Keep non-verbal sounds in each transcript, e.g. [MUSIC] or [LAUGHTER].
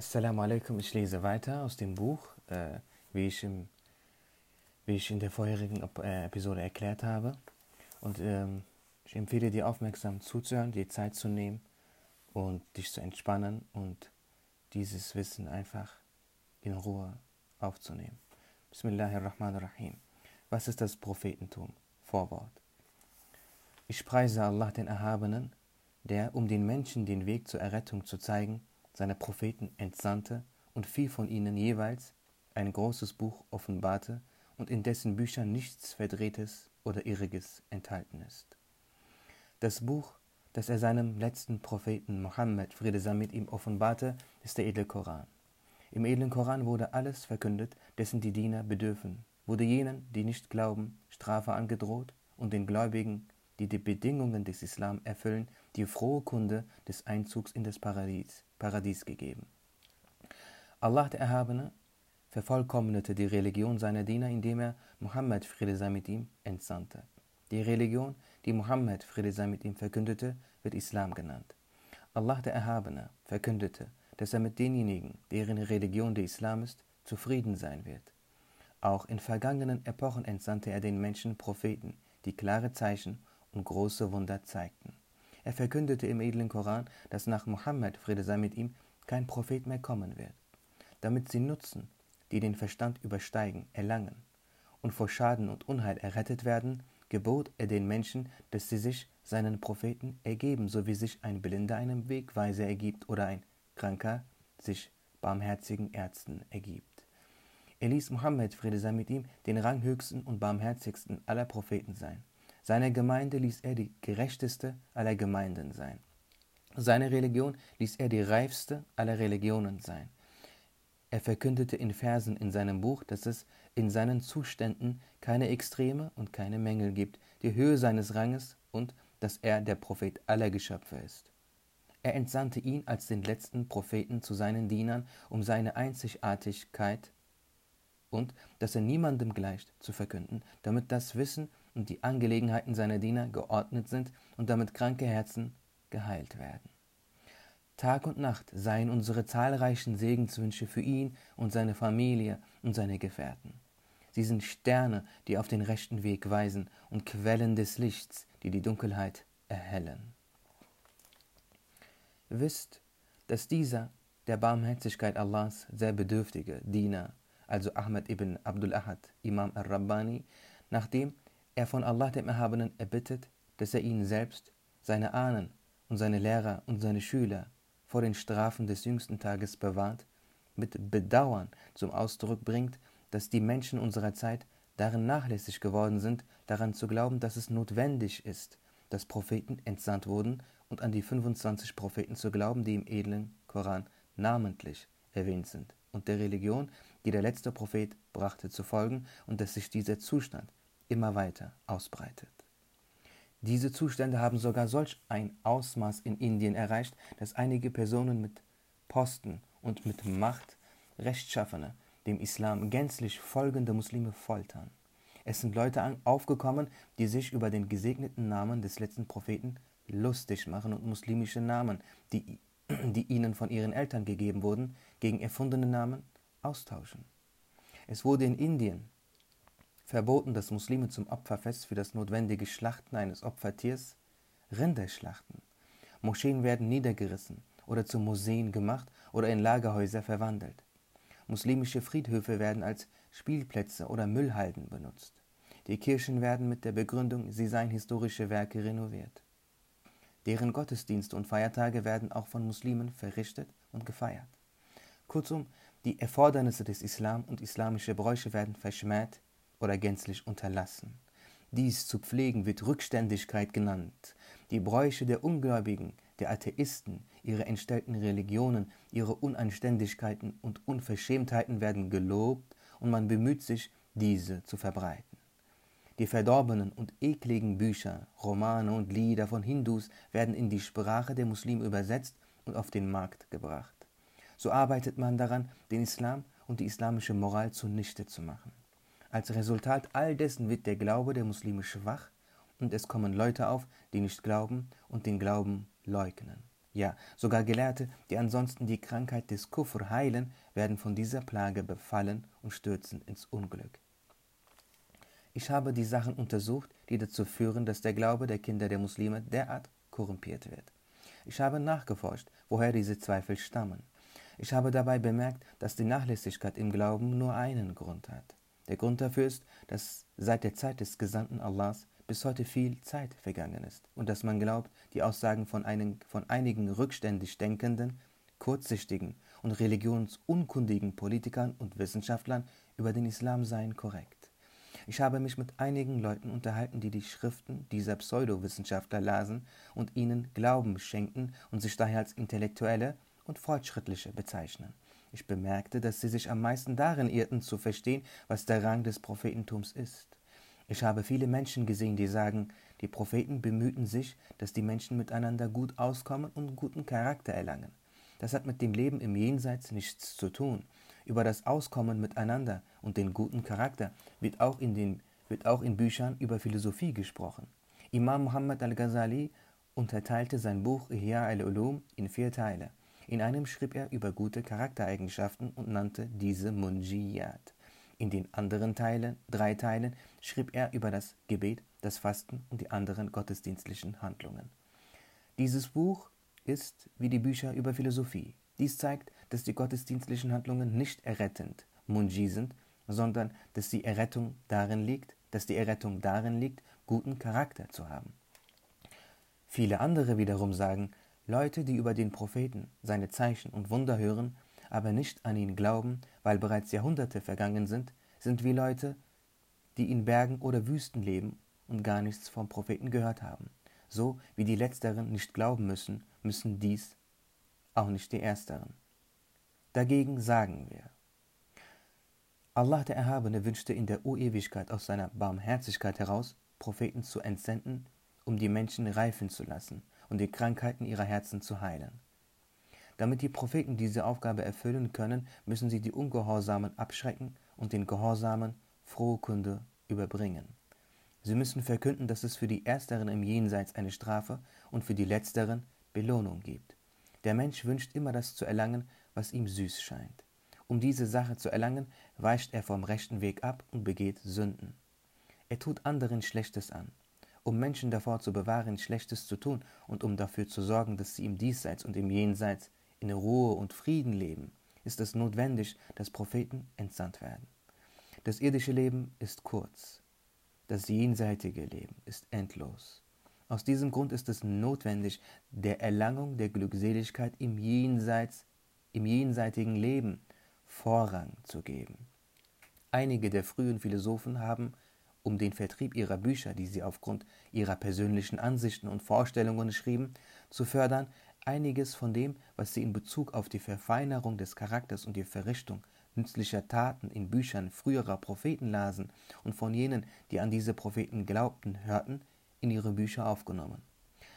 Assalamu alaikum, ich lese weiter aus dem Buch, äh, wie, ich im, wie ich in der vorherigen äh, Episode erklärt habe. Und ähm, ich empfehle dir aufmerksam zuzuhören, dir Zeit zu nehmen und dich zu entspannen und dieses Wissen einfach in Ruhe aufzunehmen. Bismillahirrahmanirrahim. Was ist das Prophetentum? Vorwort. Ich preise Allah den Erhabenen, der, um den Menschen den Weg zur Errettung zu zeigen, seine Propheten entsandte und viel von ihnen jeweils ein großes Buch offenbarte und in dessen Büchern nichts Verdrehtes oder Irriges enthalten ist. Das Buch, das er seinem letzten Propheten Mohammed, Friede sei mit ihm, offenbarte, ist der edle Koran. Im edlen Koran wurde alles verkündet, dessen die Diener bedürfen, wurde jenen, die nicht glauben, Strafe angedroht und den Gläubigen, die die Bedingungen des Islam erfüllen, die frohe Kunde des Einzugs in das Paradies, Paradies gegeben. Allah der Erhabene vervollkommnete die Religion seiner Diener, indem er Mohammed, Friede sei mit ihm, entsandte. Die Religion, die Mohammed, Friede sei mit ihm, verkündete, wird Islam genannt. Allah der Erhabene verkündete, dass er mit denjenigen, deren Religion der Islam ist, zufrieden sein wird. Auch in vergangenen Epochen entsandte er den Menschen Propheten, die klare Zeichen und große Wunder zeigten. Er verkündete im edlen Koran, dass nach Mohammed, Friede sei mit ihm, kein Prophet mehr kommen wird. Damit sie Nutzen, die den Verstand übersteigen, erlangen und vor Schaden und Unheil errettet werden, gebot er den Menschen, dass sie sich seinen Propheten ergeben, so wie sich ein Blinder einem Wegweiser ergibt oder ein Kranker sich barmherzigen Ärzten ergibt. Er ließ Mohammed, Friede sei mit ihm, den ranghöchsten und barmherzigsten aller Propheten sein. Seine Gemeinde ließ er die gerechteste aller Gemeinden sein. Seine Religion ließ er die reifste aller Religionen sein. Er verkündete in Versen in seinem Buch, dass es in seinen Zuständen keine Extreme und keine Mängel gibt, die Höhe seines Ranges und dass er der Prophet aller Geschöpfe ist. Er entsandte ihn als den letzten Propheten zu seinen Dienern, um seine Einzigartigkeit und dass er niemandem gleicht zu verkünden, damit das Wissen und die Angelegenheiten seiner Diener geordnet sind und damit kranke Herzen geheilt werden. Tag und Nacht seien unsere zahlreichen Segenswünsche für ihn und seine Familie und seine Gefährten. Sie sind Sterne, die auf den rechten Weg weisen und Quellen des Lichts, die die Dunkelheit erhellen. Wisst, dass dieser der Barmherzigkeit Allahs sehr bedürftige Diener, also Ahmed ibn Abdul Ahad, Imam al-Rabbani, nachdem er von Allah dem Erhabenen erbittet, dass er ihn selbst, seine Ahnen und seine Lehrer und seine Schüler vor den Strafen des jüngsten Tages bewahrt, mit Bedauern zum Ausdruck bringt, dass die Menschen unserer Zeit darin nachlässig geworden sind, daran zu glauben, dass es notwendig ist, dass Propheten entsandt wurden und an die 25 Propheten zu glauben, die im edlen Koran namentlich erwähnt sind, und der Religion, die der letzte Prophet brachte, zu folgen und dass sich dieser Zustand immer weiter ausbreitet. Diese Zustände haben sogar solch ein Ausmaß in Indien erreicht, dass einige Personen mit Posten und mit Macht Rechtschaffene dem Islam gänzlich folgende Muslime foltern. Es sind Leute aufgekommen, die sich über den gesegneten Namen des letzten Propheten lustig machen und muslimische Namen, die, [CLEARS THROAT] die ihnen von ihren Eltern gegeben wurden, gegen erfundene Namen austauschen. Es wurde in Indien verboten, dass Muslime zum Opferfest für das notwendige Schlachten eines Opfertiers Rinder schlachten. Moscheen werden niedergerissen oder zu Museen gemacht oder in Lagerhäuser verwandelt. Muslimische Friedhöfe werden als Spielplätze oder Müllhalden benutzt. Die Kirchen werden mit der Begründung, sie seien historische Werke renoviert. Deren Gottesdienste und Feiertage werden auch von Muslimen verrichtet und gefeiert. Kurzum, die Erfordernisse des Islam und islamische Bräuche werden verschmäht, oder gänzlich unterlassen. Dies zu pflegen wird Rückständigkeit genannt. Die Bräuche der Ungläubigen, der Atheisten, ihre entstellten Religionen, ihre Unanständigkeiten und Unverschämtheiten werden gelobt und man bemüht sich, diese zu verbreiten. Die verdorbenen und ekligen Bücher, Romane und Lieder von Hindus werden in die Sprache der Muslime übersetzt und auf den Markt gebracht. So arbeitet man daran, den Islam und die islamische Moral zunichte zu machen. Als Resultat all dessen wird der Glaube der Muslime schwach und es kommen Leute auf, die nicht glauben und den Glauben leugnen. Ja, sogar Gelehrte, die ansonsten die Krankheit des Kufr heilen, werden von dieser Plage befallen und stürzen ins Unglück. Ich habe die Sachen untersucht, die dazu führen, dass der Glaube der Kinder der Muslime derart korrumpiert wird. Ich habe nachgeforscht, woher diese Zweifel stammen. Ich habe dabei bemerkt, dass die Nachlässigkeit im Glauben nur einen Grund hat. Der Grund dafür ist, dass seit der Zeit des Gesandten Allahs bis heute viel Zeit vergangen ist und dass man glaubt, die Aussagen von, einen, von einigen rückständig denkenden, kurzsichtigen und religionsunkundigen Politikern und Wissenschaftlern über den Islam seien korrekt. Ich habe mich mit einigen Leuten unterhalten, die die Schriften dieser Pseudowissenschaftler lasen und ihnen Glauben schenken und sich daher als Intellektuelle und Fortschrittliche bezeichnen. Ich bemerkte, dass sie sich am meisten darin irrten, zu verstehen, was der Rang des Prophetentums ist. Ich habe viele Menschen gesehen, die sagen, die Propheten bemühten sich, dass die Menschen miteinander gut auskommen und guten Charakter erlangen. Das hat mit dem Leben im Jenseits nichts zu tun. Über das Auskommen miteinander und den guten Charakter wird auch in, den, wird auch in Büchern über Philosophie gesprochen. Imam Muhammad al-Ghazali unterteilte sein Buch Ihya al-Ulum in vier Teile. In einem schrieb er über gute Charaktereigenschaften und nannte diese Munjiyat. In den anderen Teilen, drei Teilen, schrieb er über das Gebet, das Fasten und die anderen gottesdienstlichen Handlungen. Dieses Buch ist wie die Bücher über Philosophie. Dies zeigt, dass die gottesdienstlichen Handlungen nicht errettend, Munji sind, sondern dass die Errettung darin liegt, dass die Errettung darin liegt, guten Charakter zu haben. Viele andere wiederum sagen, Leute, die über den Propheten, seine Zeichen und Wunder hören, aber nicht an ihn glauben, weil bereits Jahrhunderte vergangen sind, sind wie Leute, die in Bergen oder Wüsten leben und gar nichts vom Propheten gehört haben. So wie die Letzteren nicht glauben müssen, müssen dies auch nicht die Ersteren. Dagegen sagen wir, Allah der Erhabene wünschte in der Urewigkeit aus seiner Barmherzigkeit heraus, Propheten zu entsenden, um die Menschen reifen zu lassen und die Krankheiten ihrer Herzen zu heilen. Damit die Propheten diese Aufgabe erfüllen können, müssen sie die Ungehorsamen abschrecken und den Gehorsamen frohe Kunde überbringen. Sie müssen verkünden, dass es für die Ersteren im Jenseits eine Strafe und für die Letzteren Belohnung gibt. Der Mensch wünscht immer das zu erlangen, was ihm süß scheint. Um diese Sache zu erlangen, weicht er vom rechten Weg ab und begeht Sünden. Er tut anderen Schlechtes an um Menschen davor zu bewahren, Schlechtes zu tun und um dafür zu sorgen, dass sie im Diesseits und im Jenseits in Ruhe und Frieden leben, ist es notwendig, dass Propheten entsandt werden. Das irdische Leben ist kurz, das jenseitige Leben ist endlos. Aus diesem Grund ist es notwendig, der Erlangung der Glückseligkeit im Jenseits, im jenseitigen Leben Vorrang zu geben. Einige der frühen Philosophen haben um den Vertrieb ihrer Bücher, die sie aufgrund ihrer persönlichen Ansichten und Vorstellungen schrieben, zu fördern, einiges von dem, was sie in Bezug auf die Verfeinerung des Charakters und die Verrichtung nützlicher Taten in Büchern früherer Propheten lasen und von jenen, die an diese Propheten glaubten, hörten, in ihre Bücher aufgenommen.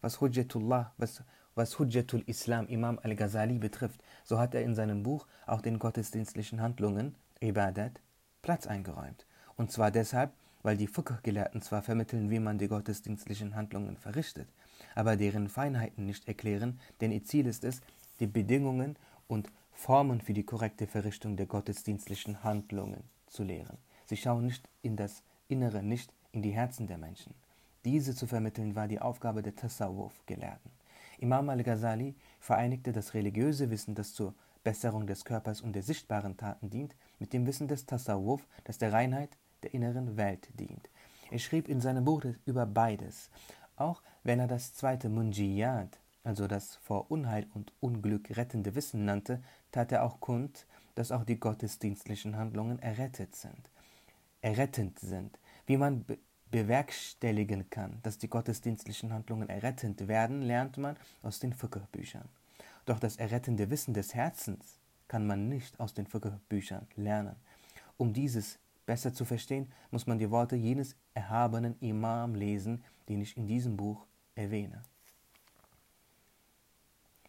Was Hujjatullah, was, was Hujjatul Islam Imam al-Ghazali betrifft, so hat er in seinem Buch auch den gottesdienstlichen Handlungen, Ibadat, Platz eingeräumt. Und zwar deshalb, weil die Fiqh-Gelehrten zwar vermitteln, wie man die gottesdienstlichen Handlungen verrichtet, aber deren Feinheiten nicht erklären, denn ihr Ziel ist es, die Bedingungen und Formen für die korrekte Verrichtung der gottesdienstlichen Handlungen zu lehren. Sie schauen nicht in das Innere, nicht in die Herzen der Menschen. Diese zu vermitteln war die Aufgabe der Tasawwuf-Gelehrten. Imam al-Ghazali vereinigte das religiöse Wissen, das zur Besserung des Körpers und der sichtbaren Taten dient, mit dem Wissen des Tasawwuf, das der Reinheit, der inneren Welt dient. Er schrieb in seinem Buch über beides. Auch wenn er das zweite Munjiyat, also das vor Unheil und Unglück rettende Wissen nannte, tat er auch kund, dass auch die gottesdienstlichen Handlungen errettet sind. Errettend sind. Wie man be bewerkstelligen kann, dass die gottesdienstlichen Handlungen errettend werden, lernt man aus den Fiqh-Büchern. Doch das errettende Wissen des Herzens kann man nicht aus den Fiqh-Büchern lernen. Um dieses Besser zu verstehen, muss man die Worte jenes erhabenen Imam lesen, den ich in diesem Buch erwähne.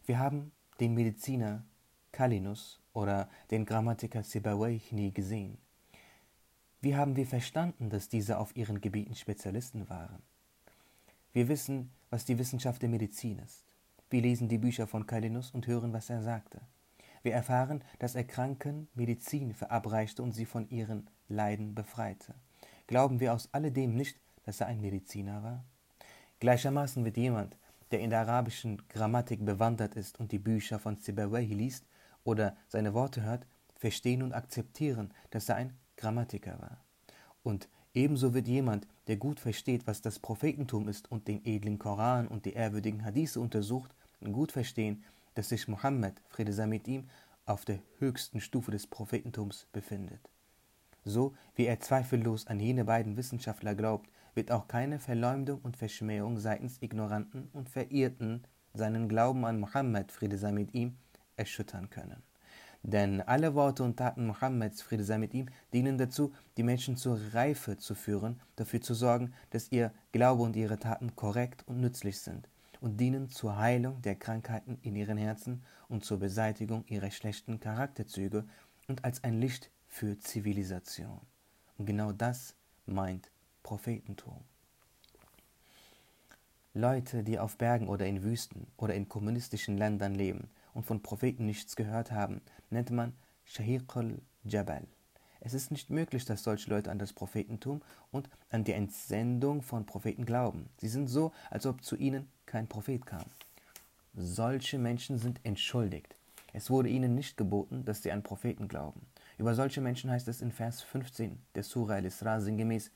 Wir haben den Mediziner Kalinus oder den Grammatiker Sibawayh nie gesehen. Wie haben wir verstanden, dass diese auf ihren Gebieten Spezialisten waren? Wir wissen, was die Wissenschaft der Medizin ist. Wir lesen die Bücher von Kalinus und hören, was er sagte. Wir erfahren, dass er Kranken Medizin verabreichte und sie von ihren Leiden befreite. Glauben wir aus alledem nicht, dass er ein Mediziner war? Gleichermaßen wird jemand, der in der arabischen Grammatik bewandert ist und die Bücher von Sibawayh liest oder seine Worte hört, verstehen und akzeptieren, dass er ein Grammatiker war. Und ebenso wird jemand, der gut versteht, was das Prophetentum ist und den edlen Koran und die ehrwürdigen Hadithe untersucht, gut verstehen, dass sich Mohammed, Friede sei mit ihm, auf der höchsten Stufe des Prophetentums befindet. So wie er zweifellos an jene beiden Wissenschaftler glaubt, wird auch keine Verleumdung und Verschmähung seitens Ignoranten und Verirrten seinen Glauben an Mohammed, Friede sei mit ihm, erschüttern können. Denn alle Worte und Taten Mohammeds, Friede sei mit ihm, dienen dazu, die Menschen zur Reife zu führen, dafür zu sorgen, dass ihr Glaube und ihre Taten korrekt und nützlich sind und dienen zur Heilung der Krankheiten in ihren Herzen und zur Beseitigung ihrer schlechten Charakterzüge und als ein Licht für Zivilisation. Und genau das meint Prophetentum. Leute, die auf Bergen oder in Wüsten oder in kommunistischen Ländern leben und von Propheten nichts gehört haben, nennt man Shahiqul Jabal. Es ist nicht möglich, dass solche Leute an das Prophetentum und an die Entsendung von Propheten glauben. Sie sind so, als ob zu ihnen kein Prophet kam. Solche Menschen sind entschuldigt. Es wurde ihnen nicht geboten, dass sie an Propheten glauben. Über solche Menschen heißt es in Vers 15 der Surah al-Isra sinngemäß,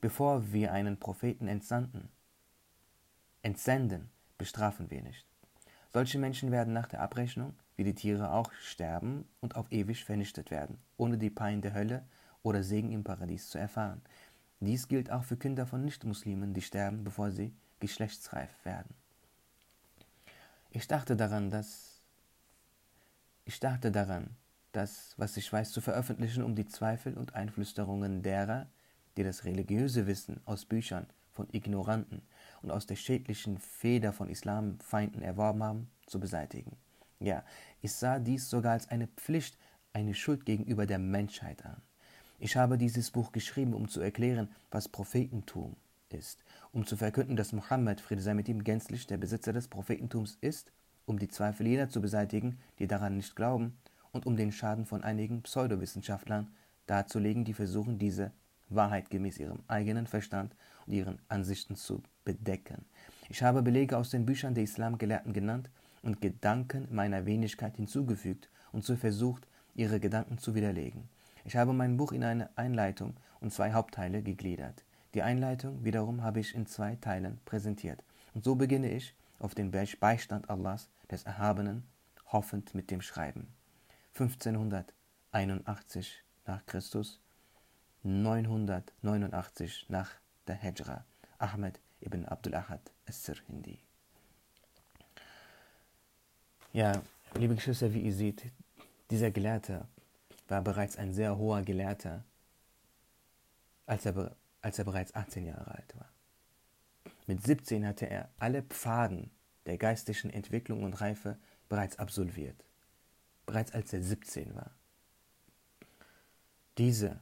bevor wir einen Propheten entsandten, entsenden, bestrafen wir nicht. Solche Menschen werden nach der Abrechnung, wie die Tiere auch, sterben und auf ewig vernichtet werden, ohne die Pein der Hölle oder Segen im Paradies zu erfahren. Dies gilt auch für Kinder von Nichtmuslimen, die sterben, bevor sie geschlechtsreif werden. Ich dachte daran, dass ich dachte daran, das, was ich weiß, zu veröffentlichen, um die Zweifel und Einflüsterungen derer, die das religiöse Wissen aus Büchern von Ignoranten und aus der schädlichen Feder von Islamfeinden erworben haben, zu beseitigen. Ja, ich sah dies sogar als eine Pflicht, eine Schuld gegenüber der Menschheit an. Ich habe dieses Buch geschrieben, um zu erklären, was Prophetentum ist, um zu verkünden, dass Mohammed, Friede sei mit ihm, gänzlich der Besitzer des Prophetentums ist, um die Zweifel jener zu beseitigen, die daran nicht glauben, und um den Schaden von einigen Pseudowissenschaftlern darzulegen, die versuchen, diese Wahrheit gemäß ihrem eigenen Verstand und ihren Ansichten zu bedecken. Ich habe Belege aus den Büchern der Islamgelehrten genannt und Gedanken meiner Wenigkeit hinzugefügt und so versucht, ihre Gedanken zu widerlegen. Ich habe mein Buch in eine Einleitung und zwei Hauptteile gegliedert. Die Einleitung wiederum habe ich in zwei Teilen präsentiert. Und so beginne ich auf den Beistand Allahs, des Erhabenen, hoffend mit dem Schreiben. 1581 nach Christus 989 nach der Hijra, Ahmed ibn Abdul Ahad al-Sirhindi. Ja, liebe Geschwister, wie ihr seht, dieser Gelehrte war bereits ein sehr hoher Gelehrter, als er, als er bereits 18 Jahre alt war. Mit 17 hatte er alle Pfaden der geistlichen Entwicklung und Reife bereits absolviert, bereits als er 17 war. Diese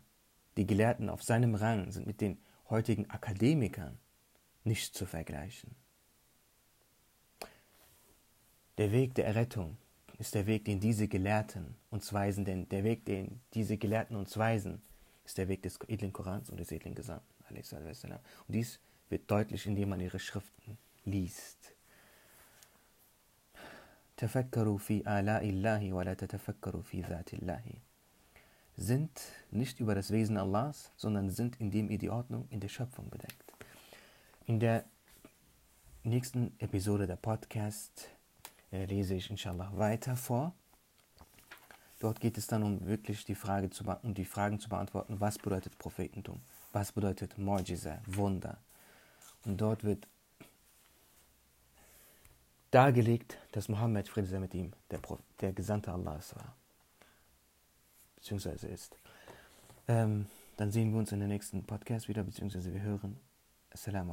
die Gelehrten auf seinem Rang sind mit den heutigen Akademikern nicht zu vergleichen. Der Weg der Errettung ist der Weg, den diese Gelehrten uns weisen, denn der Weg, den diese Gelehrten uns weisen, ist der Weg des edlen Korans und des edlen Gesandten. Und dies wird deutlich, indem man ihre Schriften liest. Tafakkaru fi ala'illahi wa la tatafakkaru fi zatillahi. Sind nicht über das Wesen Allahs, sondern sind, indem ihr die Ordnung in der Schöpfung bedeckt. In der nächsten Episode der Podcast äh, lese ich inshallah weiter vor. Dort geht es dann um wirklich die Frage zu um die Fragen zu beantworten, was bedeutet Prophetentum, was bedeutet Mojiza, Wunder. Und dort wird dargelegt, dass Mohammed, Friede sei mit ihm, der, der Gesandte Allahs war beziehungsweise ist. Ähm, dann sehen wir uns in der nächsten Podcast wieder, beziehungsweise wir hören. Assalamu alaikum.